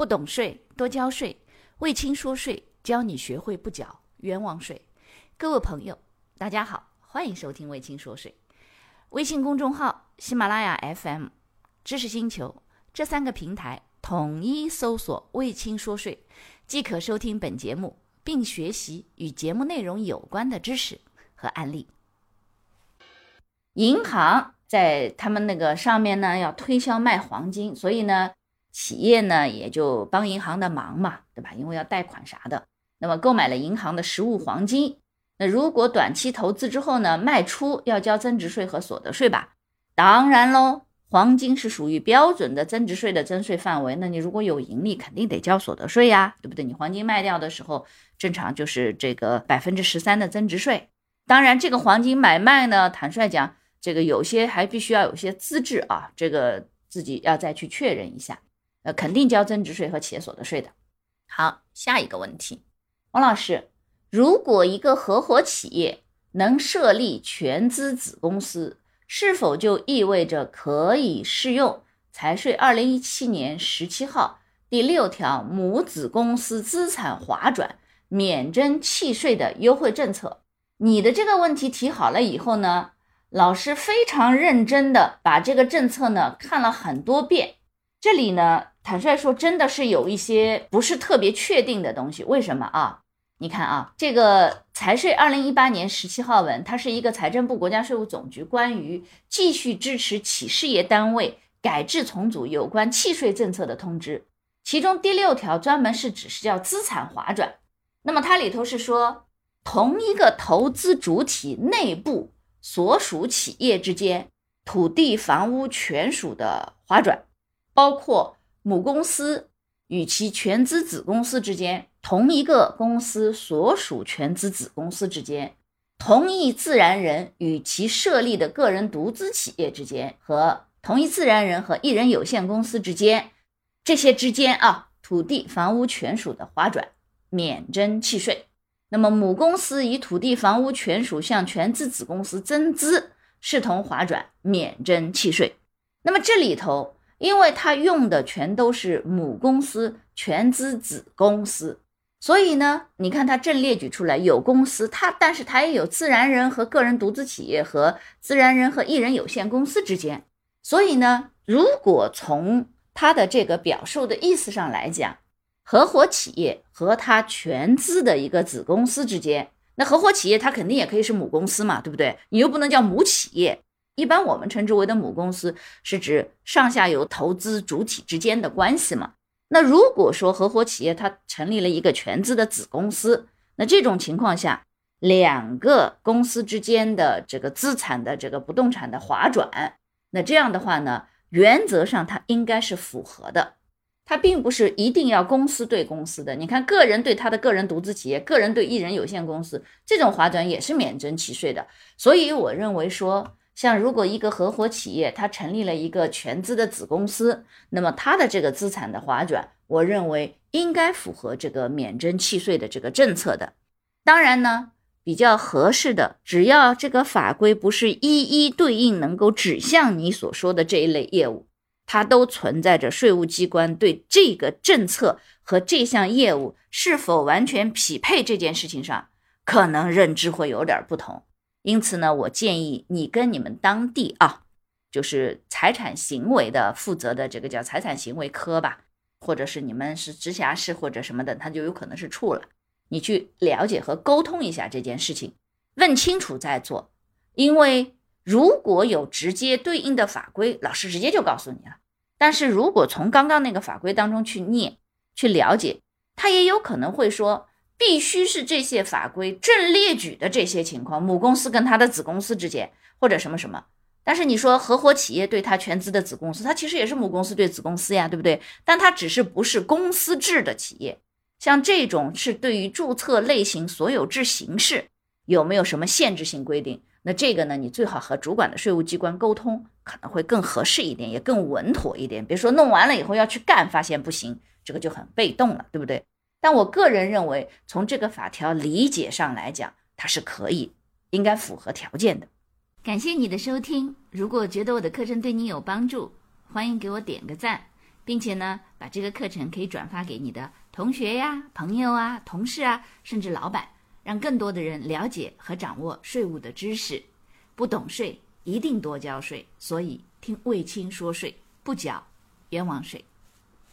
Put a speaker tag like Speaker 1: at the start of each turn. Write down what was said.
Speaker 1: 不懂税多交税，魏青说税教你学会不缴冤枉税。各位朋友，大家好，欢迎收听魏青说税。微信公众号、喜马拉雅 FM、知识星球这三个平台统一搜索“魏青说税”，即可收听本节目，并学习与节目内容有关的知识和案例。银行在他们那个上面呢，要推销卖黄金，所以呢。企业呢也就帮银行的忙嘛，对吧？因为要贷款啥的，那么购买了银行的实物黄金，那如果短期投资之后呢卖出，要交增值税和所得税吧？当然喽，黄金是属于标准的增值税的征税范围，那你如果有盈利，肯定得交所得税呀，对不对？你黄金卖掉的时候，正常就是这个百分之十三的增值税。当然，这个黄金买卖呢，坦率讲，这个有些还必须要有些资质啊，这个自己要再去确认一下。呃，肯定交增值税和企业所得税的。好，下一个问题，王老师，如果一个合伙企业能设立全资子公司，是否就意味着可以适用财税二零一七年十七号第六条母子公司资产划转免征契税的优惠政策？你的这个问题提好了以后呢，老师非常认真的把这个政策呢看了很多遍。这里呢，坦率说，真的是有一些不是特别确定的东西。为什么啊？你看啊，这个财税二零一八年十七号文，它是一个财政部、国家税务总局关于继续支持企事业单位改制重组有关契税政策的通知。其中第六条专门是指是叫资产划转。那么它里头是说，同一个投资主体内部所属企业之间土地、房屋权属的划转。包括母公司与其全资子公司之间，同一个公司所属全资子公司之间，同一自然人与其设立的个人独资企业之间，和同一自然人和一人有限公司之间，这些之间啊，土地房屋权属的划转免征契税。那么母公司以土地房屋权属向全资子公司增资，视同划转免征契税。那么这里头。因为他用的全都是母公司全资子公司，所以呢，你看他正列举出来有公司，他但是他也有自然人和个人独资企业和自然人和一人有限公司之间，所以呢，如果从他的这个表述的意思上来讲，合伙企业和他全资的一个子公司之间，那合伙企业它肯定也可以是母公司嘛，对不对？你又不能叫母企业。一般我们称之为的母公司，是指上下游投资主体之间的关系嘛？那如果说合伙企业它成立了一个全资的子公司，那这种情况下，两个公司之间的这个资产的这个不动产的划转，那这样的话呢，原则上它应该是符合的，它并不是一定要公司对公司的。你看，个人对他的个人独资企业，个人对一人有限公司，这种划转也是免征契税的。所以我认为说。像如果一个合伙企业，它成立了一个全资的子公司，那么它的这个资产的划转，我认为应该符合这个免征契税的这个政策的。当然呢，比较合适的，只要这个法规不是一一对应，能够指向你所说的这一类业务，它都存在着税务机关对这个政策和这项业务是否完全匹配这件事情上，可能认知会有点不同。因此呢，我建议你跟你们当地啊，就是财产行为的负责的这个叫财产行为科吧，或者是你们是直辖市或者什么的，他就有可能是处了。你去了解和沟通一下这件事情，问清楚再做。因为如果有直接对应的法规，老师直接就告诉你了。但是如果从刚刚那个法规当中去念、去了解，他也有可能会说。必须是这些法规正列举的这些情况，母公司跟他的子公司之间，或者什么什么。但是你说合伙企业对他全资的子公司，它其实也是母公司对子公司呀，对不对？但它只是不是公司制的企业，像这种是对于注册类型、所有制形式有没有什么限制性规定？那这个呢，你最好和主管的税务机关沟通，可能会更合适一点，也更稳妥一点。别说弄完了以后要去干，发现不行，这个就很被动了，对不对？但我个人认为，从这个法条理解上来讲，它是可以，应该符合条件的。感谢你的收听，如果觉得我的课程对你有帮助，欢迎给我点个赞。并且呢，把这个课程可以转发给你的同学呀、朋友啊、同事啊，甚至老板，让更多的人了解和掌握税务的知识。不懂税，一定多交税。所以听卫青说税，不缴冤枉税。